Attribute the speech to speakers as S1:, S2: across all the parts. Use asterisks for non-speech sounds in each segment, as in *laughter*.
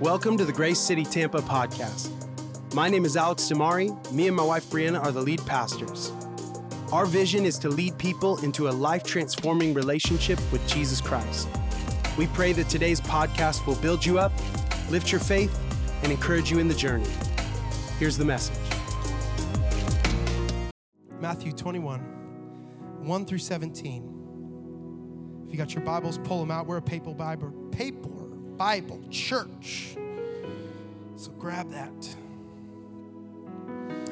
S1: Welcome to the Grace City Tampa podcast. My name is Alex DiMare. Me and my wife Brianna are the lead pastors. Our vision is to lead people into a life transforming relationship with Jesus Christ. We pray that today's podcast will build you up, lift your faith, and encourage you in the journey. Here's the message
S2: Matthew 21, 1 through 17. If you got your Bibles, pull them out. We're a papal Bible, paper Bible church. So grab that.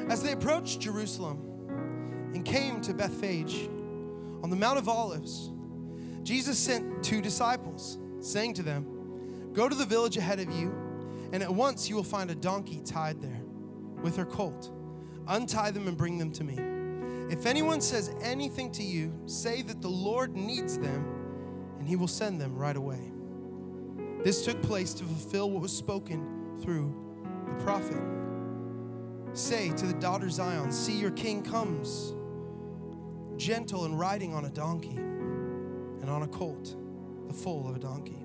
S2: As they approached Jerusalem and came to Bethphage on the Mount of Olives, Jesus sent two disciples, saying to them, Go to the village ahead of you, and at once you will find a donkey tied there with her colt. Untie them and bring them to me. If anyone says anything to you, say that the Lord needs them, and he will send them right away. This took place to fulfill what was spoken through the prophet. Say to the daughter Zion, See, your king comes, gentle and riding on a donkey and on a colt, the foal of a donkey.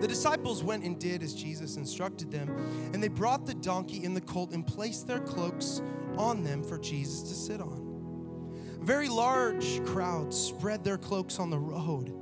S2: The disciples went and did as Jesus instructed them, and they brought the donkey and the colt and placed their cloaks on them for Jesus to sit on. A very large crowd spread their cloaks on the road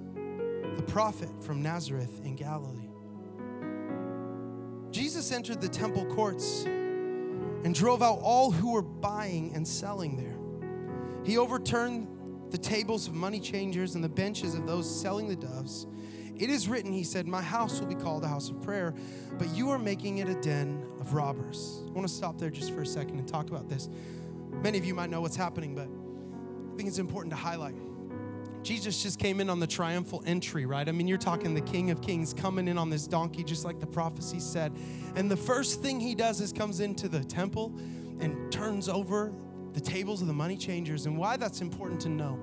S2: the prophet from Nazareth in Galilee. Jesus entered the temple courts and drove out all who were buying and selling there. He overturned the tables of money changers and the benches of those selling the doves. It is written, he said, My house will be called a house of prayer, but you are making it a den of robbers. I want to stop there just for a second and talk about this. Many of you might know what's happening, but I think it's important to highlight. Jesus just came in on the triumphal entry, right? I mean, you're talking the King of Kings coming in on this donkey, just like the prophecy said. And the first thing he does is comes into the temple and turns over the tables of the money changers. And why that's important to know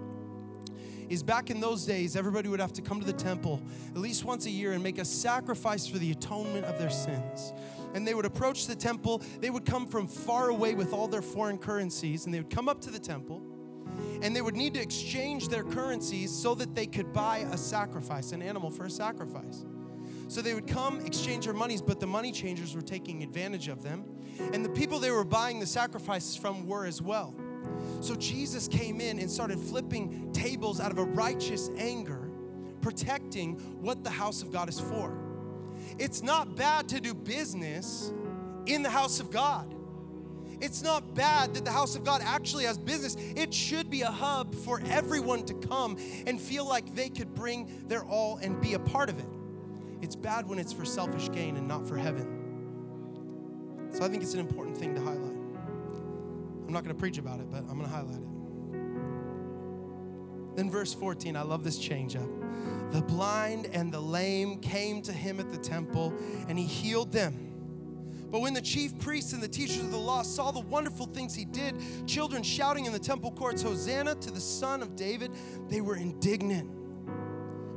S2: is back in those days, everybody would have to come to the temple at least once a year and make a sacrifice for the atonement of their sins. And they would approach the temple, they would come from far away with all their foreign currencies, and they would come up to the temple and they would need to exchange their currencies so that they could buy a sacrifice, an animal for a sacrifice. So they would come, exchange their monies, but the money changers were taking advantage of them. And the people they were buying the sacrifices from were as well. So Jesus came in and started flipping tables out of a righteous anger, protecting what the house of God is for. It's not bad to do business in the house of God. It's not bad that the house of God actually has business. It should be a hub for everyone to come and feel like they could bring their all and be a part of it. It's bad when it's for selfish gain and not for heaven. So I think it's an important thing to highlight. I'm not going to preach about it, but I'm going to highlight it. Then, verse 14, I love this change up. The blind and the lame came to him at the temple, and he healed them. But when the chief priests and the teachers of the law saw the wonderful things he did, children shouting in the temple courts, Hosanna to the Son of David, they were indignant.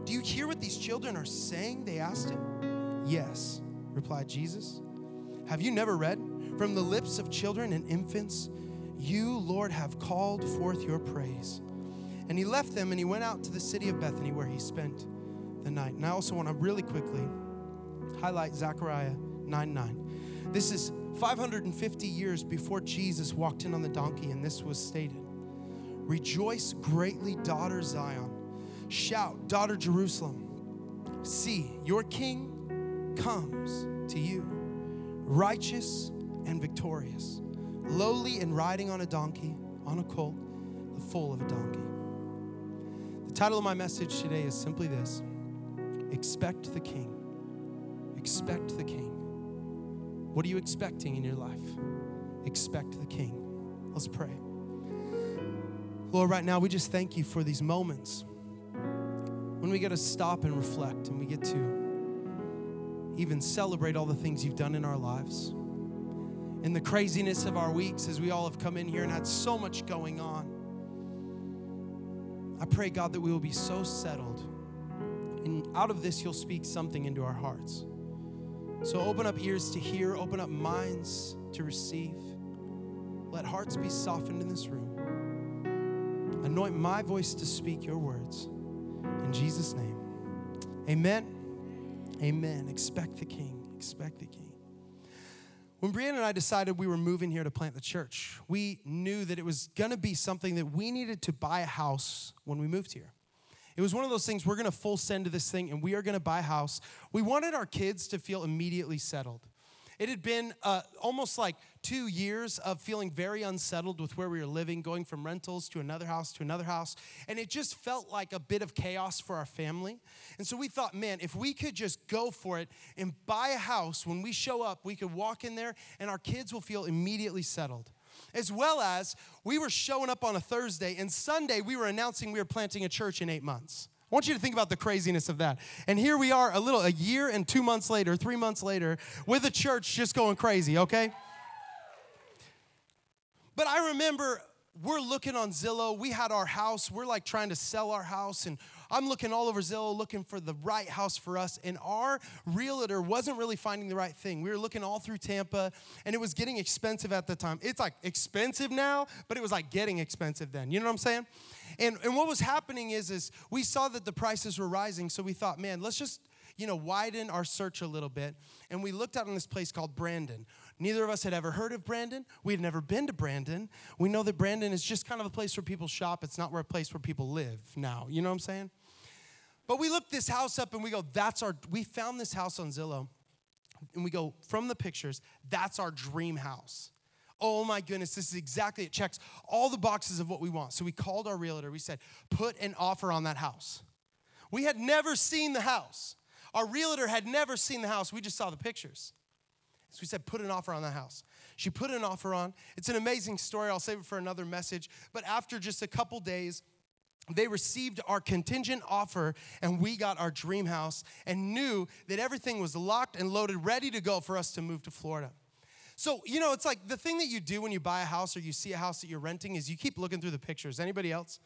S2: Do you hear what these children are saying? They asked him. Yes, replied Jesus. Have you never read? From the lips of children and infants, you, Lord, have called forth your praise. And he left them and he went out to the city of Bethany where he spent the night. And I also want to really quickly highlight Zechariah 9 9. This is 550 years before Jesus walked in on the donkey, and this was stated Rejoice greatly, daughter Zion. Shout, daughter Jerusalem. See, your king comes to you, righteous and victorious, lowly and riding on a donkey, on a colt, the foal of a donkey. The title of my message today is simply this Expect the King. Expect the King. What are you expecting in your life? Expect the King. Let's pray. Lord, right now we just thank you for these moments when we get to stop and reflect and we get to even celebrate all the things you've done in our lives. In the craziness of our weeks, as we all have come in here and had so much going on, I pray, God, that we will be so settled. And out of this, you'll speak something into our hearts. So open up ears to hear, open up minds to receive. Let hearts be softened in this room. Anoint my voice to speak your words. In Jesus' name. Amen. Amen. Expect the King. Expect the King. When Brianna and I decided we were moving here to plant the church, we knew that it was going to be something that we needed to buy a house when we moved here. It was one of those things we're to full send to this thing and we are to buy a house. We wanted our kids to feel immediately settled. It had been uh, almost like two years of feeling very unsettled with where we were living, going from rentals to another house to another house. And it just felt like a bit of chaos for our family. And so we thought, man, if we could just go for it and buy a house, when we show up, we could walk in there and our kids will feel immediately settled as well as we were showing up on a Thursday, and Sunday we were announcing we were planting a church in eight months. I want you to think about the craziness of that. And here we are, a little, a year and two months later, three months later, with a church just going crazy, okay? But I remember we're looking on Zillow. We had our house. We're like trying to sell our house, and I'm looking all over Zillow looking for the right house for us. And our realtor wasn't really finding the right thing. We were looking all through Tampa, and it was getting expensive at the time. It's like expensive now, but it was like getting expensive then. You know what I'm saying? And, and what was happening is, is we saw that the prices were rising, so we thought, man, let's just you know, widen our search a little bit. And we looked out on this place called Brandon. Neither of us had ever heard of Brandon. We had never been to Brandon. We know that Brandon is just kind of a place where people shop. It's not where a place where people live now. You know what I'm saying? But we looked this house up and we go, that's our, we found this house on Zillow. And we go, from the pictures, that's our dream house oh my goodness, this is exactly, it checks all the boxes of what we want. So we called our realtor. We said, put an offer on that house. We had never seen the house. Our realtor had never seen the house. We just saw the pictures. So we said, put an offer on that house. She put an offer on. It's an amazing story. I'll save it for another message. But after just a couple days, they received our contingent offer and we got our dream house and knew that everything was locked and loaded, ready to go for us to move to Florida. So, you know, it's like the thing that you do when you buy a house or you see a house that you're renting is you keep looking through the pictures. Anybody else?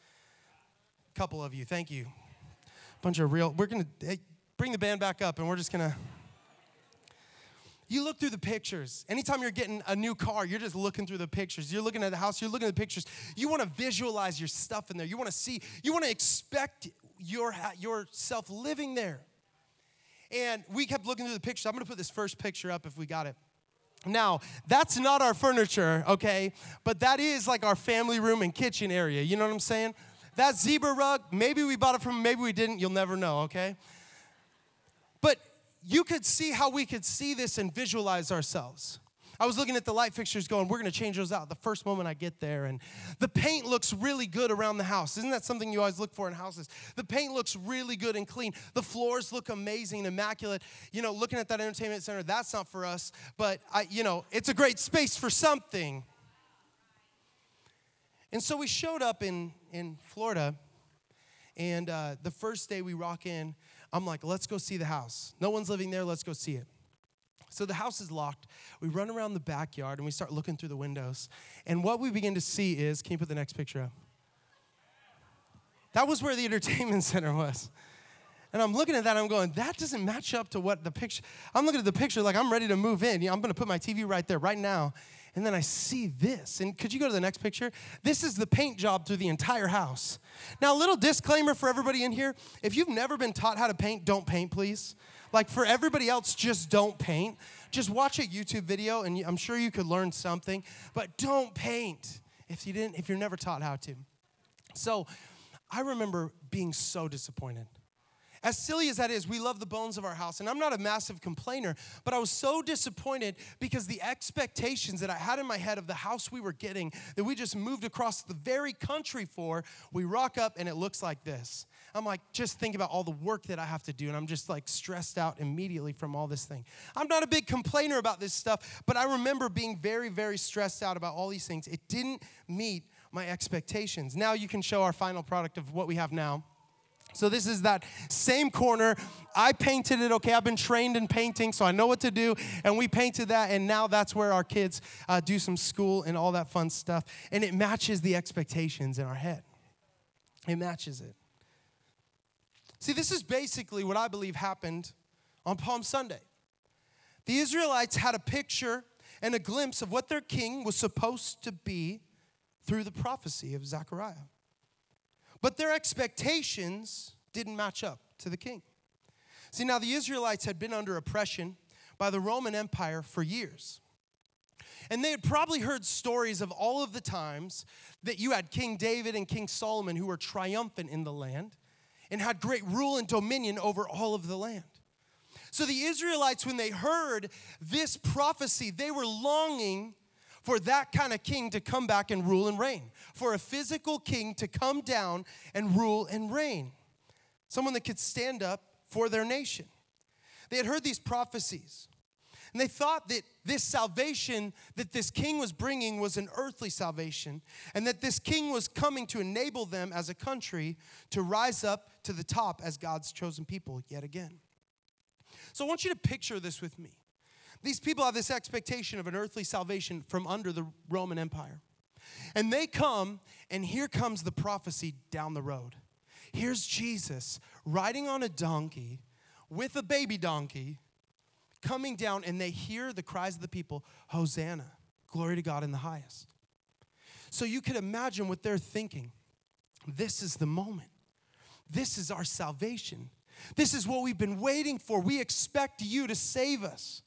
S2: A couple of you, thank you. Bunch of real, we're gonna hey, bring the band back up and we're just gonna. You look through the pictures. Anytime you're getting a new car, you're just looking through the pictures. You're looking at the house, you're looking at the pictures. You wanna visualize your stuff in there. You wanna see, you wanna expect your, yourself living there. And we kept looking through the pictures. I'm gonna put this first picture up if we got it. Now, that's not our furniture, okay? But that is like our family room and kitchen area. You know what I'm saying? That zebra rug, maybe we bought it from, maybe we didn't. You'll never know, okay? But you could see how we could see this and visualize ourselves. I was looking at the light fixtures going, we're gonna change those out the first moment I get there. And the paint looks really good around the house. Isn't that something you always look for in houses? The paint looks really good and clean. The floors look amazing, immaculate. You know, looking at that entertainment center, that's not for us, but I, you know, it's a great space for something. And so we showed up in, in Florida, and uh, the first day we rock in, I'm like, let's go see the house. No one's living there, let's go see it. So the house is locked. We run around the backyard and we start looking through the windows. And what we begin to see is can you put the next picture up? That was where the entertainment *laughs* center was. And I'm looking at that, I'm going, that doesn't match up to what the picture. I'm looking at the picture like I'm ready to move in. I'm gonna put my TV right there, right now. And then I see this. And could you go to the next picture? This is the paint job through the entire house. Now, a little disclaimer for everybody in here if you've never been taught how to paint, don't paint, please. Like for everybody else, just don't paint. Just watch a YouTube video and I'm sure you could learn something, but don't paint if you didn't if you're never taught how to. So, I remember being so disappointed. As silly as that is, we love the bones of our house. And I'm not a massive complainer, but I was so disappointed because the expectations that I had in my head of the house we were getting, that we just moved across the very country for, we rock up and it looks like this. I'm like, just think about all the work that I have to do. And I'm just like stressed out immediately from all this thing. I'm not a big complainer about this stuff, but I remember being very, very stressed out about all these things. It didn't meet my expectations. Now you can show our final product of what we have now. So this is that same corner. I painted it, okay? I've been trained in painting, so I know what to do. And we painted that, and now that's where our kids uh, do some school and all that fun stuff. And it matches the expectations in our head, it matches it. See, this is basically what I believe happened on Palm Sunday. The Israelites had a picture and a glimpse of what their king was supposed to be through the prophecy of Zechariah. But their expectations didn't match up to the king. See, now the Israelites had been under oppression by the Roman Empire for years. And they had probably heard stories of all of the times that you had King David and King Solomon who were triumphant in the land and had great rule and dominion over all of the land. So the Israelites, when they heard this prophecy, they were longing for that kind of king to come back and rule and reign, for a physical king to come down and rule and reign, someone that could stand up for their nation. They had heard these prophecies. And they thought that this salvation that this king was bringing was an earthly salvation, and that this king was coming to enable them as a country to rise up to the top as God's chosen people yet again. So I want you to picture this with me. These people have this expectation of an earthly salvation from under the Roman Empire. And they come, and here comes the prophecy down the road. Here's Jesus riding on a donkey with a baby donkey coming down, and they hear the cries of the people Hosanna, glory to God in the highest. So you could imagine what they're thinking. This is the moment. This is our salvation. This is what we've been waiting for. We expect you to save us.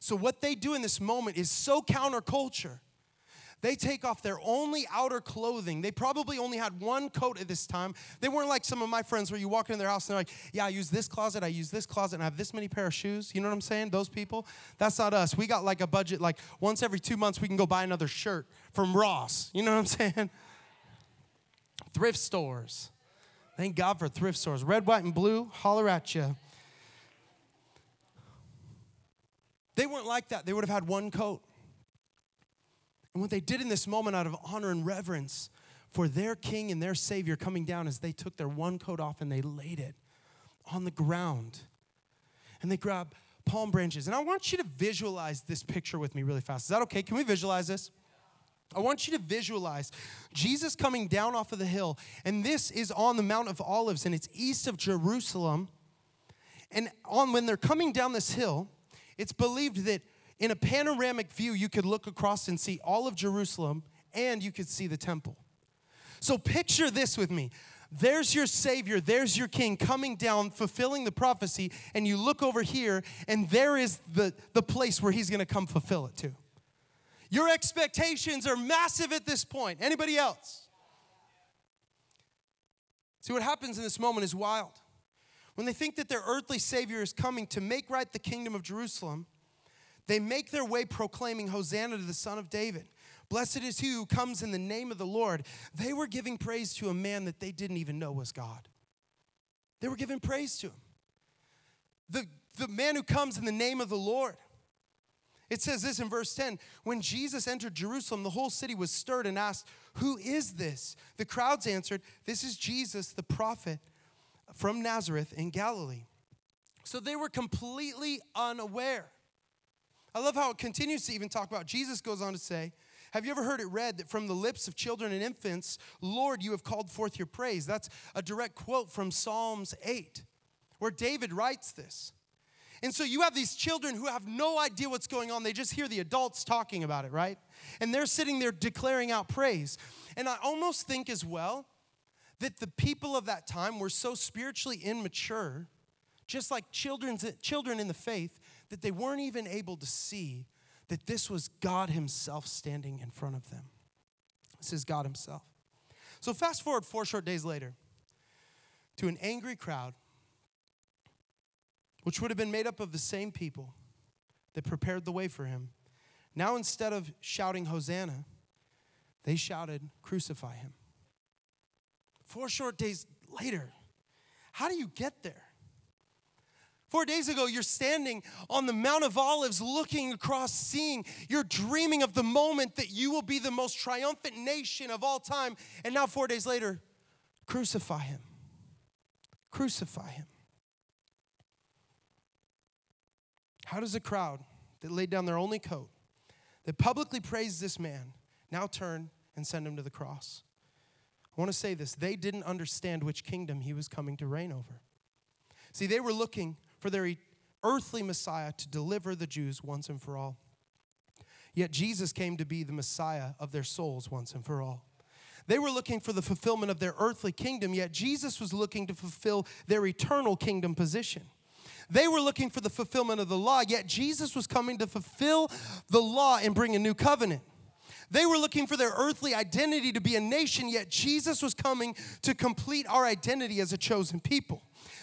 S2: So, what they do in this moment is so counterculture. They take off their only outer clothing. They probably only had one coat at this time. They weren't like some of my friends where you walk into their house and they're like, Yeah, I use this closet, I use this closet, and I have this many pair of shoes. You know what I'm saying? Those people. That's not us. We got like a budget, like once every two months, we can go buy another shirt from Ross. You know what I'm *laughs* saying? Thrift stores. Thank God for thrift stores. Red, white, and blue, holler at you. They weren't like that. They would have had one coat. And what they did in this moment out of honor and reverence for their king and their savior coming down is they took their one coat off and they laid it on the ground. And they grabbed palm branches. And I want you to visualize this picture with me really fast. Is that okay? Can we visualize this? I want you to visualize Jesus coming down off of the hill, and this is on the Mount of Olives, and it's east of Jerusalem. And on when they're coming down this hill, it's believed that in a panoramic view, you could look across and see all of Jerusalem, and you could see the temple. So picture this with me. There's your Savior, there's your King coming down, fulfilling the prophecy, and you look over here, and there is the, the place where He's gonna come fulfill it too. Your expectations are massive at this point. Anybody else? See, what happens in this moment is wild. When they think that their earthly Savior is coming to make right the kingdom of Jerusalem, they make their way proclaiming, Hosanna to the Son of David. Blessed is he who comes in the name of the Lord. They were giving praise to a man that they didn't even know was God. They were giving praise to him. The, the man who comes in the name of the Lord. It says this in verse 10 When Jesus entered Jerusalem, the whole city was stirred and asked, Who is this? The crowds answered, This is Jesus, the prophet from Nazareth in Galilee. So they were completely unaware. I love how it continues to even talk about. Jesus goes on to say, have you ever heard it read that from the lips of children and infants, Lord, you have called forth your praise? That's a direct quote from Psalms 8, where David writes this. And so you have these children who have no idea what's going on. They just hear the adults talking about it, right? And they're sitting there declaring out praise. And I almost think as well that the people of that time were so spiritually immature, just like children's, children in the faith, that they weren't even able to see that this was God Himself standing in front of them. This is God Himself. So, fast forward four short days later to an angry crowd which would have been made up of the same people that prepared the way for him. Now, instead of shouting Hosanna, they shouted, Crucify him. Four short days later, how do you get there? Four days ago, you're standing on the Mount of Olives looking across, seeing, you're dreaming of the moment that you will be the most triumphant nation of all time. And now, four days later, crucify him. Crucify him. How does a crowd that laid down their only coat, that publicly praised this man, now turn and send him to the cross? I want to say this they didn't understand which kingdom he was coming to reign over. See, they were looking for their earthly Messiah to deliver the Jews once and for all. Yet Jesus came to be the Messiah of their souls once and for all. They were looking for the fulfillment of their earthly kingdom, yet Jesus was looking to fulfill their eternal kingdom position. They were looking for the fulfillment of the law, yet Jesus was coming to fulfill the law and bring a new covenant. They were looking for their earthly identity to be a nation, yet Jesus was coming to complete our identity as a chosen people.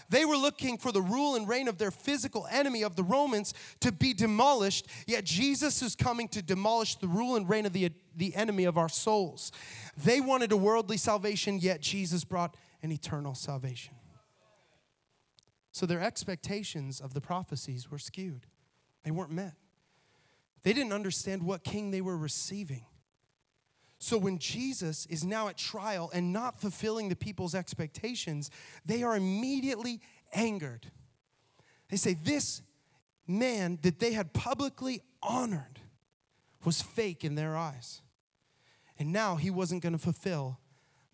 S2: They were looking for the rule and reign of their physical enemy of the Romans to be demolished, yet Jesus is coming to demolish the rule and reign of the, the enemy of our souls. They wanted a worldly salvation, yet Jesus brought an eternal salvation. So their expectations of the prophecies were skewed, they weren't met. They didn't understand what king they were receiving. So when Jesus is now at trial and not fulfilling the people's expectations, they are immediately angered. They say, This man that they had publicly honored was fake in their eyes. And now he wasn't going to fulfill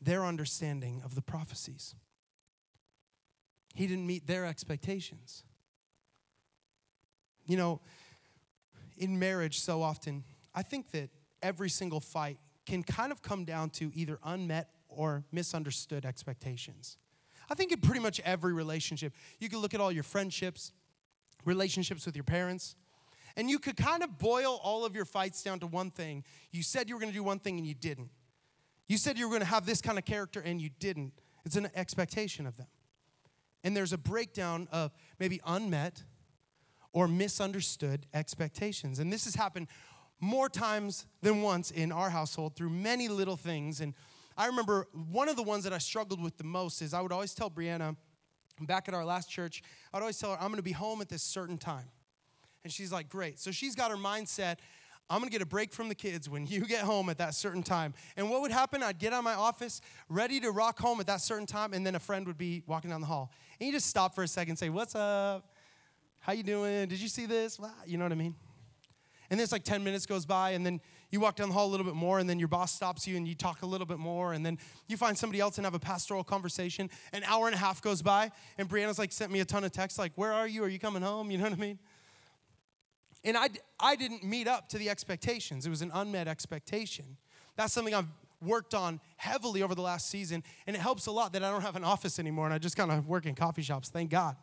S2: their understanding of the prophecies. He didn't meet their expectations. You know, in marriage, so often, I think that every single fight can kind of come down to either unmet or misunderstood expectations. I think in pretty much every relationship, you can look at all your friendships, relationships with your parents, and you could kind of boil all of your fights down to one thing. You said you were going to do one thing and you didn't. You said you were going to have this kind of character and you didn't. It's an expectation of them. And there's a breakdown of maybe unmet or misunderstood expectations. And this has happened more times than once in our household through many little things. And I remember one of the ones that I struggled with the most is I would always tell Brianna, back at our last church, I would always tell her, I'm gonna be home at this certain time. And she's like, great. So she's got her mindset, I'm gonna get a break from the kids when you get home at that certain time. And what would happen? I'd get out of my office, ready to rock home at that certain time, and then a friend would be walking down the hall. And you just stop for a second and say, What's up? How you doing? Did you see this? You know what I mean? And then it's like 10 minutes goes by, and then you walk down the hall a little bit more, and then your boss stops you and you talk a little bit more, and then you find somebody else and have a pastoral conversation. An hour and a half goes by, and Brianna's like sent me a ton of texts, like, Where are you? Are you coming home? You know what I mean? And I, I didn't meet up to the expectations. It was an unmet expectation. That's something I've worked on heavily over the last season, and it helps a lot that I don't have an office anymore and I just kind of work in coffee shops, thank God.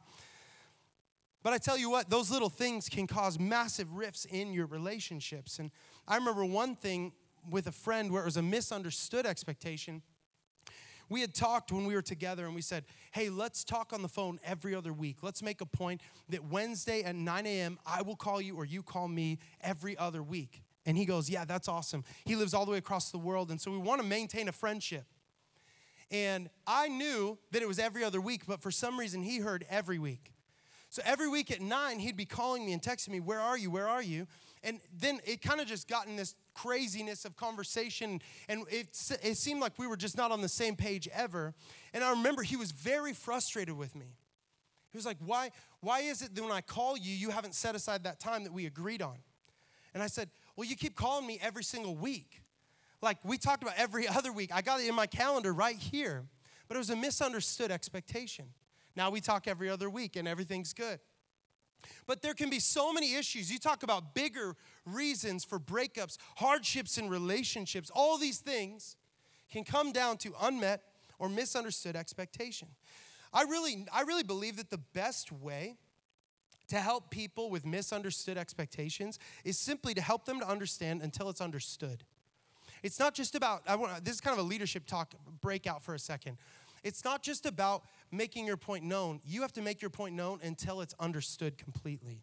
S2: But I tell you what, those little things can cause massive rifts in your relationships. And I remember one thing with a friend where it was a misunderstood expectation. We had talked when we were together and we said, hey, let's talk on the phone every other week. Let's make a point that Wednesday at 9 a.m., I will call you or you call me every other week. And he goes, yeah, that's awesome. He lives all the way across the world. And so we want to maintain a friendship. And I knew that it was every other week, but for some reason he heard every week. So every week at nine, he'd be calling me and texting me, Where are you? Where are you? And then it kind of just got in this craziness of conversation, and it, it seemed like we were just not on the same page ever. And I remember he was very frustrated with me. He was like, Why, why is it that when I call you, you haven't set aside that time that we agreed on? And I said, Well, you keep calling me every single week. Like we talked about every *laughs* other week. I got it in my calendar right here. But it was a misunderstood expectation. Now we talk every other week and everything's good. But there can be so many issues. You talk about bigger reasons for breakups, hardships in relationships, all these things can come down to unmet or misunderstood expectation. I really, I really believe that the best way to help people with misunderstood expectations is simply to help them to understand until it's understood. It's not just about, I want, this is kind of a leadership talk breakout for a second. It's not just about making your point known. You have to make your point known until it's understood completely.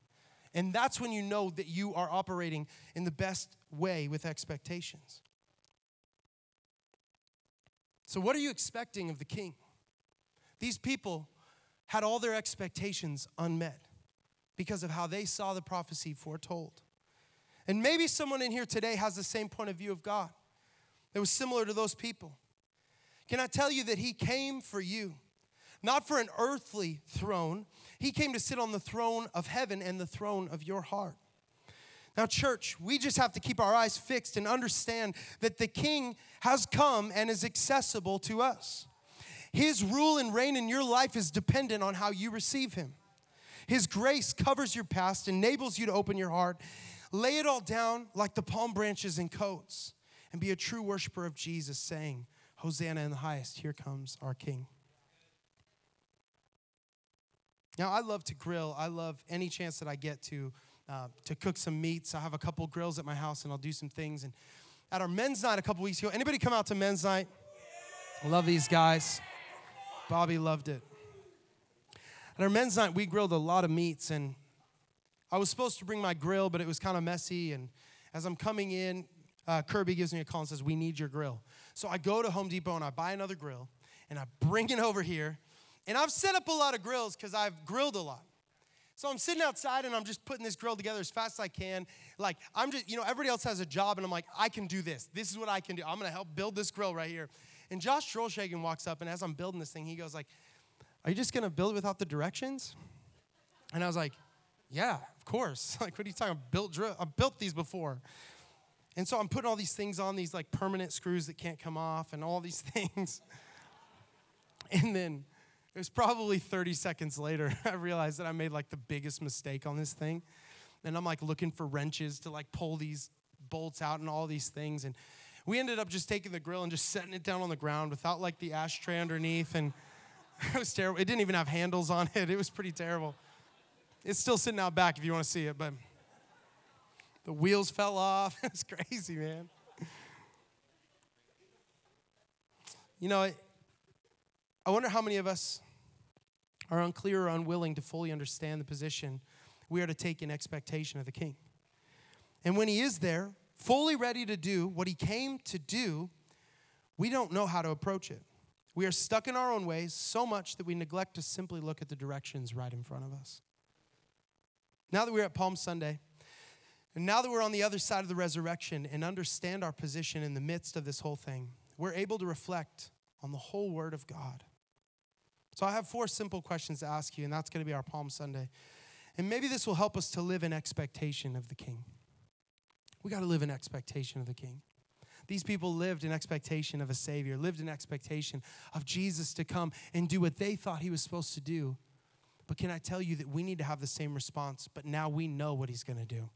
S2: And that's when you know that you are operating in the best way with expectations. So, what are you expecting of the king? These people had all their expectations unmet because of how they saw the prophecy foretold. And maybe someone in here today has the same point of view of God that was similar to those people. Can I tell you that He came for you? not for an earthly throne. He came to sit on the throne of heaven and the throne of your heart. Now, church, we just have to keep our eyes fixed and understand that the King has come and is accessible to us. His rule and reign in your life is dependent on how you receive Him. His grace covers your past, enables you to open your heart, lay it all down like the palm branches and coats, and be a true worshiper of Jesus, saying, Hosanna in the highest, here comes our King. Now, I love to grill. I love any chance that I get to uh, to cook some meats. I have a couple grills at my house, and I'll do some things. And at our men's night a couple weeks ago, anybody come out to men's night? I love these guys. Bobby loved it. At our men's night, we grilled a lot of meats, and I was supposed to bring my grill, but it was kind of messy. And as I'm coming in, uh, Kirby gives me a call and says, We need your grill. So I go to Home Depot and I buy another grill, and I bring it over here. And I've set up a lot of grills because I've grilled a lot. So I'm sitting outside and I'm just putting this grill together as fast as I can. Like, I'm just, you know, everybody else has a job and I'm like, I can do this. This is what I can do. I'm gonna help build this grill right here. And Josh Trollshagen walks up and as I'm building this thing, he goes like, Are you just gonna build without the directions? And I was like, Yeah, of course. *laughs* like, what are you talking about? Built drill? I've built these before. And so I'm putting all these things on, these like permanent screws that can't come off and all these *laughs* things. and then it was probably 30 seconds later, *laughs* I realized that I made like the biggest mistake on this thing. And I'm like looking for wrenches to like pull these bolts out and all these things. And we ended up just taking the grill and just setting it down on the ground without like the ashtray underneath. And *laughs* it was terrible. It didn't even have handles on it. It was pretty terrible. It's still sitting out back if you want to see it, but the wheels fell off. *laughs* It's crazy, man. You know, I wonder how many of us are unclear or unwilling to fully understand the position we are to take in expectation of the king. And when he is there, fully ready to do what he came to do, we don't know how to approach it. We are stuck in our own ways so much that we neglect to simply look at the directions right in front of us. Now that we're at Palm Sunday, and now that we're on the other side of the resurrection and understand our position in the midst of this whole thing, we're able to reflect on the whole Word of God. So I have four simple questions to ask you, and that's going to be our Palm Sunday. And maybe this will help us to live in expectation of the King. We got to live in expectation of the King. These people lived in expectation of a Savior, lived in expectation of Jesus to come and do what they thought He was supposed to do. But can I tell you that we need to have the same response, but now we know what He's going to do.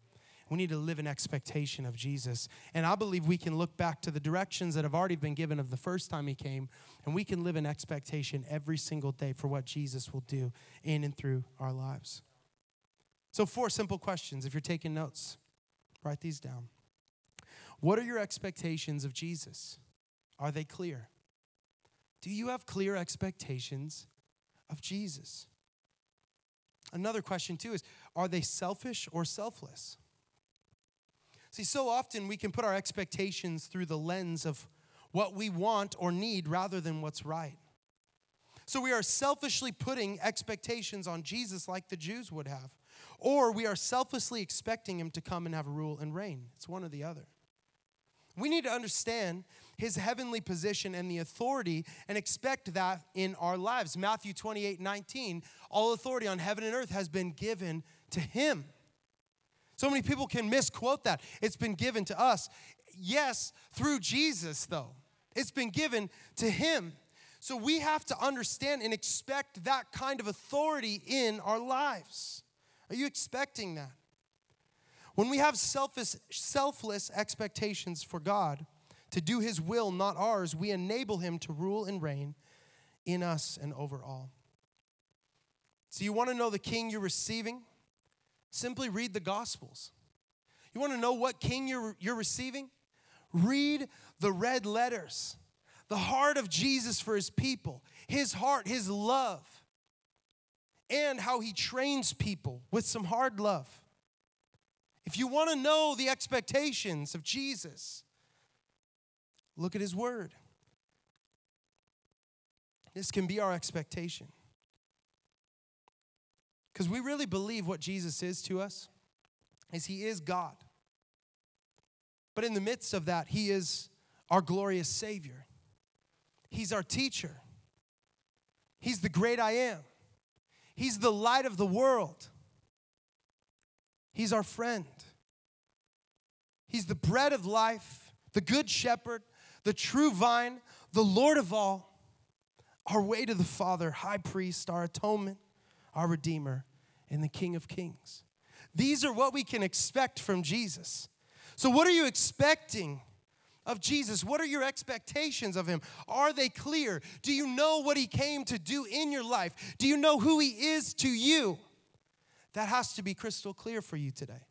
S2: We need to live in expectation of Jesus. And I believe we can look back to the directions that have already been given of the first time he came, and we can live in expectation every single day for what Jesus will do in and through our lives. So, four simple questions. If you're taking notes, write these down. What are your expectations of Jesus? Are they clear? Do you have clear expectations of Jesus? Another question, too, is are they selfish or selfless? See, so often we can put our expectations through the lens of what we want or need rather than what's right. So we are selfishly putting expectations on Jesus like the Jews would have, or we are selflessly expecting him to come and have rule and reign. It's one or the other. We need to understand his heavenly position and the authority and expect that in our lives. Matthew 28 19, all authority on heaven and earth has been given to him. So many people can misquote that. It's been given to us. Yes, through Jesus, though. It's been given to him. So we have to understand and expect that kind of authority in our lives. Are you expecting that? When we have selfish, selfless expectations for God to do his will, not ours, we enable him to rule and reign in us and over all. So you want to know the king you're receiving? Simply read the Gospels. You want to know what king you're, you're receiving? Read the red letters, the heart of Jesus for his people, his heart, his love, and how he trains people with some hard love. If you want to know the expectations of Jesus, look at his word. This can be our expectation. Because we really believe what Jesus is to us is he is God. But in the midst of that, he is our glorious Savior. He's our teacher. He's the great I am. He's the light of the world. He's our friend. He's the bread of life, the good shepherd, the true vine, the Lord of all, our way to the Father, high priest, our atonement, our redeemer, and the King of kings. These are what we can expect from Jesus. So, what are you expecting of Jesus? What are your expectations of him? Are they clear? Do you know what he came to do in your life? Do you know who he is to you? That has to be crystal clear for you today.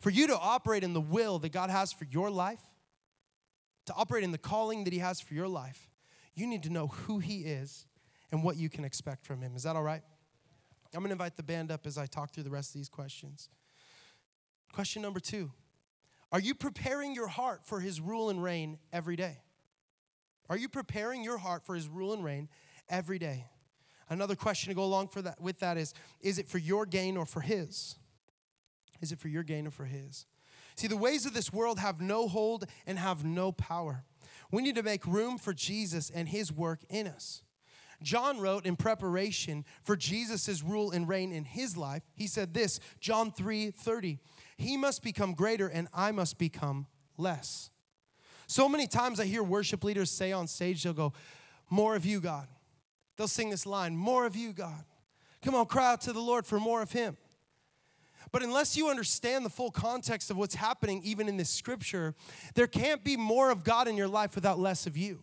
S2: For you to operate in the will that God has for your life, to operate in the calling that he has for your life, you need to know who he is and what you can expect from him. Is that all right? I'm going to invite the band up as I talk through the rest of these questions. Question number two Are you preparing your heart for his rule and reign every day? Are you preparing your heart for his rule and reign every day? Another question to go along for that, with that is Is it for your gain or for his? Is it for your gain or for his? See, the ways of this world have no hold and have no power. We need to make room for Jesus and his work in us. John wrote in preparation for Jesus' rule and reign in his life, he said this, John 3 30, he must become greater and I must become less. So many times I hear worship leaders say on stage, they'll go, More of you, God. They'll sing this line, More of you, God. Come on, cry out to the Lord for more of him. But unless you understand the full context of what's happening, even in this scripture, there can't be more of God in your life without less of you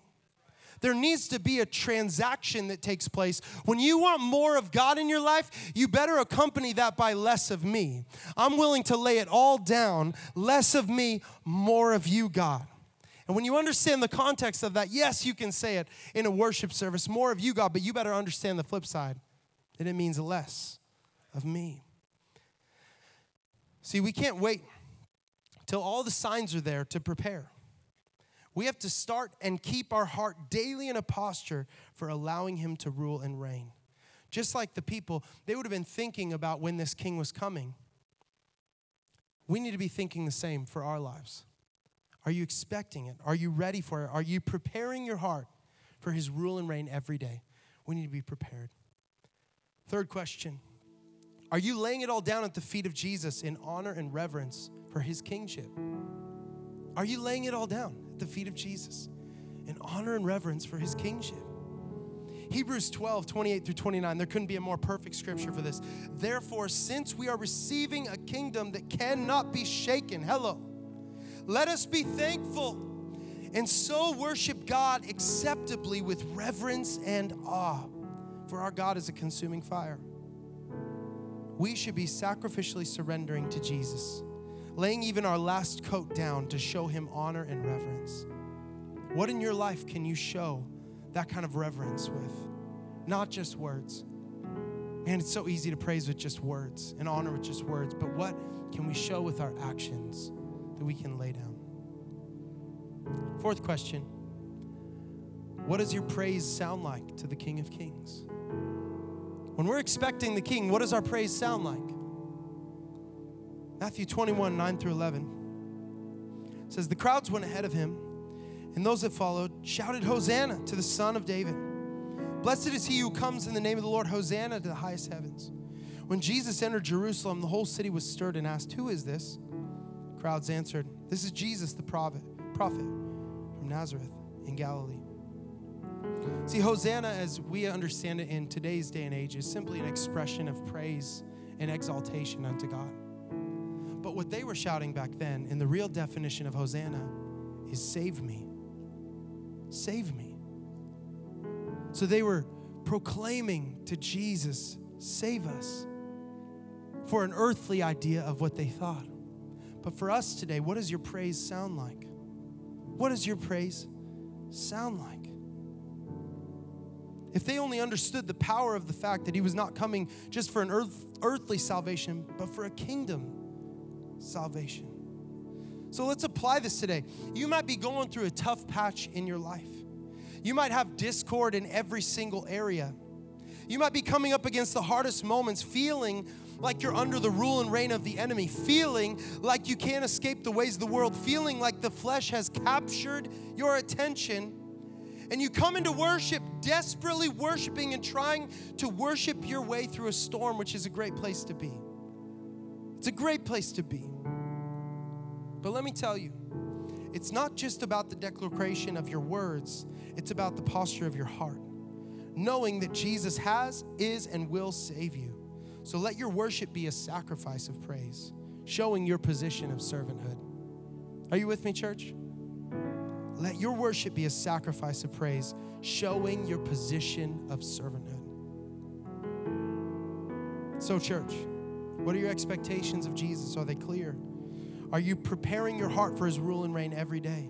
S2: there needs to be a transaction that takes place. When you want more of God in your life, you better accompany that by less of me. I'm willing to lay it all down, less of me, more of you, God. And when you understand the context of that, yes, you can say it in a worship service, more of you, God, but you better understand the flip side that it means less of me. See, we can't wait till all the signs are there to prepare. We have to start and keep our heart daily in a posture for allowing Him to rule and reign. Just like the people, they would have been thinking about when this king was coming. We need to be thinking the same for our lives. Are you expecting it? Are you ready for it? Are you preparing your heart for His rule and reign every day? We need to be prepared. Third question Are you laying it all down at the feet of Jesus in honor and reverence for His kingship? Are you laying it all down the feet of Jesus in honor and reverence for his kingship? Hebrews 12, 28 through 29, there couldn't be a more perfect scripture for this. Therefore, since we are receiving a kingdom that cannot be shaken, hello, let us be thankful and so worship God acceptably with reverence and awe, for our God is a consuming fire. We should be sacrificially surrendering to Jesus laying even our last coat down to show him honor and reverence. What in your life can you show that kind of reverence with? Not just words. Man, it's so easy to praise with just words and honor with just words, but what can we show with our actions that we can lay down? Fourth question What does your praise sound like to the King of Kings? When we're expecting the King, what does our praise sound like? Matthew 21, 9 through 11 says, The crowds went ahead of him, and those that followed shouted, Hosanna to the Son of David. Blessed is he who comes in the name of the Lord, Hosanna to the highest heavens. When Jesus entered Jerusalem, the whole city was stirred and asked, Who is this? Crowds answered, This is Jesus the prophet, prophet from Nazareth in Galilee. See, Hosanna, as we understand it in today's day and age, is simply an expression of praise and exaltation unto God. But what they were shouting back then, in the real definition of Hosanna, is save me. Save me. So they were proclaiming to Jesus, save us, for an earthly idea of what they thought. But for us today, what does your praise sound like? What does your praise sound like? If they only understood the power of the fact that he was not coming just for an earth, earthly salvation, but for a kingdom salvation. So let's apply this today. You might be going through a tough patch in your life. You might have discord in every single area. You might be coming up against the hardest moments, feeling like you're under the rule and reign of the enemy, feeling like you can't escape the ways of the world, feeling like the flesh has captured your attention. and you come into worship desperately worshiping and trying to worship your way through a storm, which is a great place to be. It's a great place to be. But let me tell you, it's not just about the declaration of your words, it's about the posture of your heart. Knowing that Jesus has, is, and will save you. So let your worship be a sacrifice of praise, showing your position of servanthood. Are you with me, church? Let your worship be a sacrifice of praise, showing your position of servanthood. So, church, what are your expectations of Jesus? Are they clear? Are you preparing your heart for his rule and reign every day?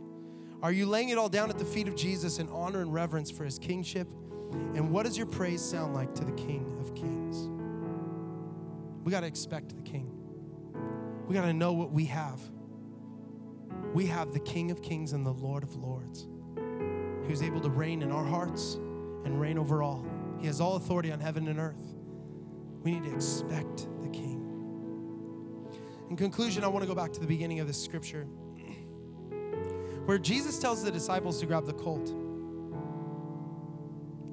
S2: Are you laying it all down at the feet of Jesus in honor and reverence for his kingship? And what does your praise sound like to the King of Kings? We got to expect the King. We got to know what we have. We have the King of Kings and the Lord of Lords who's able to reign in our hearts and reign over all. He has all authority on heaven and earth. We need to expect. In conclusion, I want to go back to the beginning of this scripture where Jesus tells the disciples to grab the colt.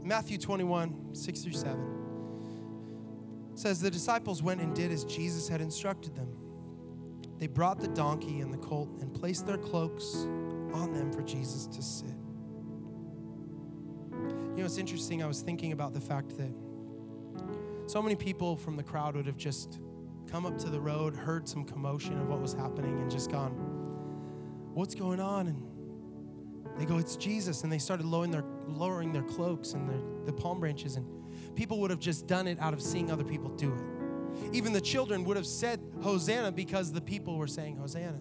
S2: Matthew 21, 6 through 7 says the disciples went and did as Jesus had instructed them. They brought the donkey and the colt and placed their cloaks on them for Jesus to sit. You know, it's interesting. I was thinking about the fact that so many people from the crowd would have just come up to the road, heard some commotion of what was happening, and just gone, What's going on? And they go, It's Jesus. And they started lowering their, lowering their cloaks and their, the palm branches. And people would have just done it out of seeing other people do it. Even the children would have said Hosanna because the people were saying Hosanna.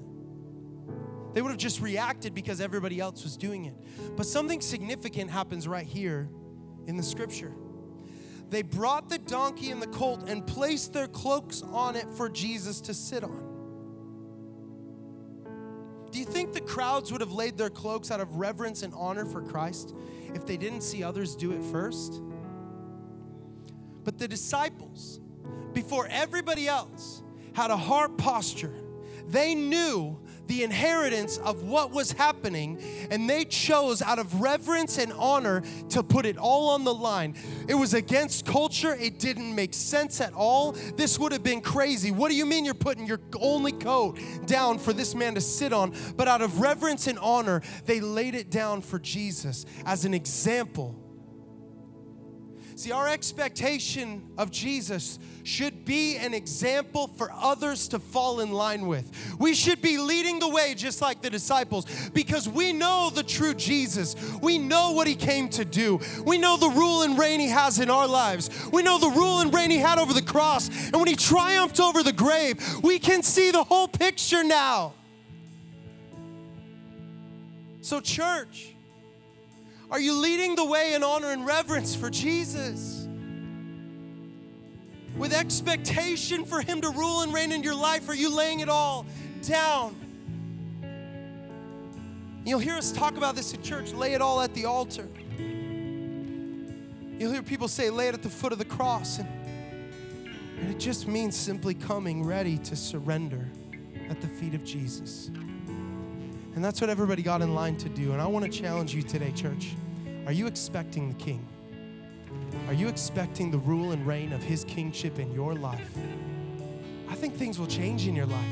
S2: They would have just reacted because everybody else was doing it. But something significant happens right here in the scripture. They brought the donkey and the colt and placed their cloaks on it for Jesus to sit on. Do you think the crowds would have laid their cloaks out of reverence and honor for Christ if they didn't see others do it first? But the disciples, before everybody else, had a heart posture. They knew the inheritance of what was happening, and they chose out of reverence and honor to put it all on the line. It was against culture, it didn't make sense at all. This would have been crazy. What do you mean you're putting your only coat down for this man to sit on? But out of reverence and honor, they laid it down for Jesus as an example See, our expectation of Jesus should be an example for others to fall in line with. We should be leading the way just like the disciples because we know the true Jesus. We know what he came to do. We know the rule and reign he has in our lives. We know the rule and reign he had over the cross. And when he triumphed over the grave, we can see the whole picture now. So, church, are you leading the way in honor and reverence for Jesus? With expectation for Him to rule and reign in your life, are you laying it all down? You'll hear us talk about this at church lay it all at the altar. You'll hear people say, lay it at the foot of the cross. And, and it just means simply coming ready to surrender at the feet of Jesus. And that's what everybody got in line to do. And I want to challenge you today, church. Are you expecting the king? Are you expecting the rule and reign of his kingship in your life? I think things will change in your life.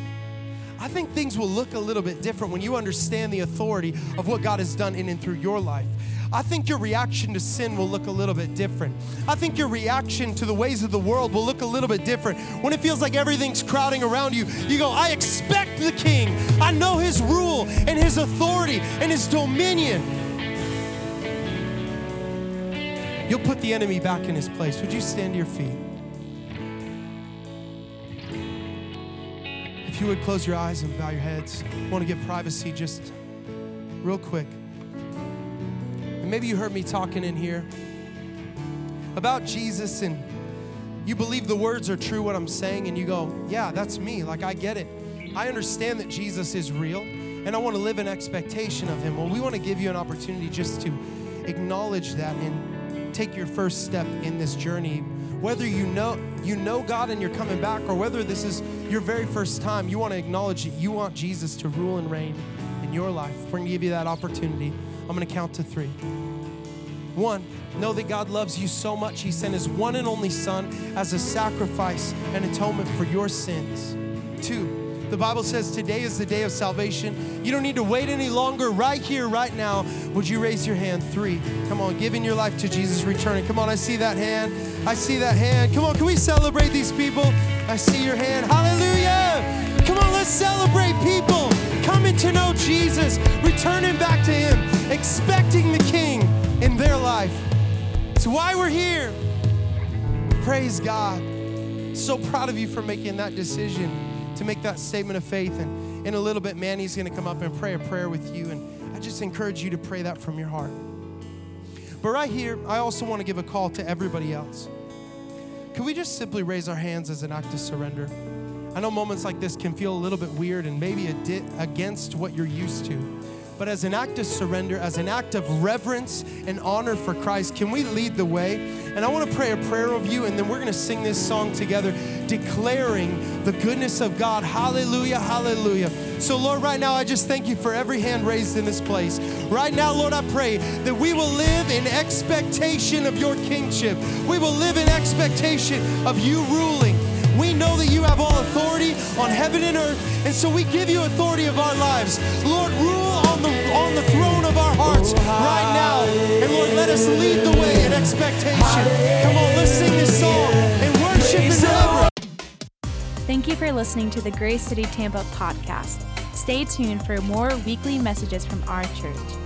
S2: I think things will look a little bit different when you understand the authority of what God has done in and through your life. I think your reaction to sin will look a little bit different. I think your reaction to the ways of the world will look a little bit different. When it feels like everything's crowding around you, you go, I expect the king. I know his rule and his authority and his dominion. You'll put the enemy back in his place. Would you stand to your feet? If you would close your eyes and bow your heads, want to get privacy just real quick. Maybe you heard me talking in here about Jesus and you believe the words are true, what I'm saying, and you go, Yeah, that's me. Like, I get it. I understand that Jesus is real, and I want to live in expectation of Him. Well, we want to give you an opportunity just to acknowledge that and take your first step in this journey. Whether you know you know God and you're coming back, or whether this is your very first time, you want to acknowledge that you want Jesus to rule and reign in your life. We're going to give you that opportunity. I'm going to count to three. One, know that God loves you so much, He sent His one and only Son as a sacrifice and atonement for your sins. Two, the Bible says today is the day of salvation. You don't need to wait any longer. Right here, right now, would you raise your hand? Three. Come on, giving your life to Jesus, returning. Come on, I see that hand. I see that hand. Come on, can we celebrate these people? I see your hand. Hallelujah. Come on, let's celebrate people coming to know Jesus, returning back to Him, expecting the King in their life. It's why we're here. Praise God. So proud of you for making that decision to make that statement of faith. And in a little bit, Manny's going to come up and pray a prayer with you. And I just encourage you to pray that from your heart. But right here, I also want to give a call to everybody else. Can we just simply raise our hands as an act of surrender? I know moments like this can feel a little bit weird and maybe a di- against what you're used to. But as an act of surrender, as an act of reverence and honor for Christ, can we lead the way? And I want to pray a prayer of you, and then we're going to sing this song together, declaring the goodness of God. Hallelujah, hallelujah. So, Lord, right now, I just thank you for every hand raised in this place. Right now, Lord, I pray that we will live in expectation of your kingship. We will live in expectation of you ruling. We know that you have all authority on heaven and earth, and so we give you authority of our lives. Lord, rule on the throne of our hearts right now. And Lord, let us lead the way in expectation. Come on, let's sing this song and worship and reverence.
S3: Thank you for listening to the Grace City Tampa podcast. Stay tuned for more weekly messages from our church.